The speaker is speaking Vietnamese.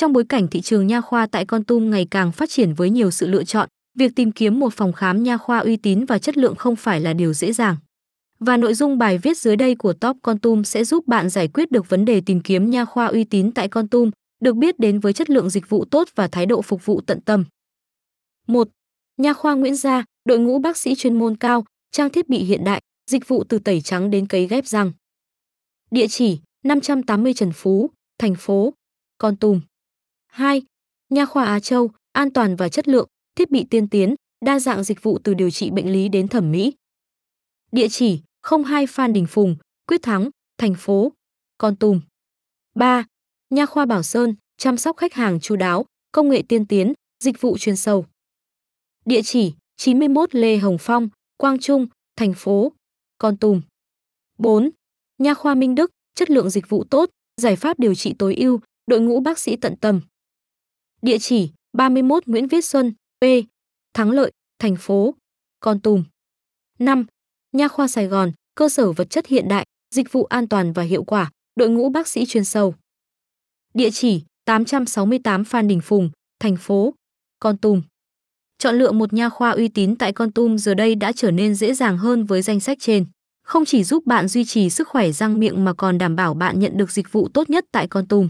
Trong bối cảnh thị trường nha khoa tại Con Tum ngày càng phát triển với nhiều sự lựa chọn, việc tìm kiếm một phòng khám nha khoa uy tín và chất lượng không phải là điều dễ dàng. Và nội dung bài viết dưới đây của Top Con Tum sẽ giúp bạn giải quyết được vấn đề tìm kiếm nha khoa uy tín tại Con Tum, được biết đến với chất lượng dịch vụ tốt và thái độ phục vụ tận tâm. 1. Nha khoa Nguyễn Gia, đội ngũ bác sĩ chuyên môn cao, trang thiết bị hiện đại, dịch vụ từ tẩy trắng đến cấy ghép răng. Địa chỉ: 580 Trần Phú, thành phố Con Tum. 2. Nha khoa Á Châu, an toàn và chất lượng, thiết bị tiên tiến, đa dạng dịch vụ từ điều trị bệnh lý đến thẩm mỹ. Địa chỉ: 02 Phan Đình Phùng, Quyết Thắng, thành phố Con Tum. 3. Nha khoa Bảo Sơn, chăm sóc khách hàng chu đáo, công nghệ tiên tiến, dịch vụ chuyên sâu. Địa chỉ: 91 Lê Hồng Phong, Quang Trung, thành phố Con Tum. 4. Nha khoa Minh Đức, chất lượng dịch vụ tốt, giải pháp điều trị tối ưu, đội ngũ bác sĩ tận tâm. Địa chỉ: 31 Nguyễn Viết Xuân, P. Thắng Lợi, thành phố Con Tum. 5. Nha khoa Sài Gòn, cơ sở vật chất hiện đại, dịch vụ an toàn và hiệu quả, đội ngũ bác sĩ chuyên sâu. Địa chỉ: 868 Phan Đình Phùng, thành phố Con Tum. Chọn lựa một nha khoa uy tín tại Con Tum giờ đây đã trở nên dễ dàng hơn với danh sách trên. Không chỉ giúp bạn duy trì sức khỏe răng miệng mà còn đảm bảo bạn nhận được dịch vụ tốt nhất tại Con Tum.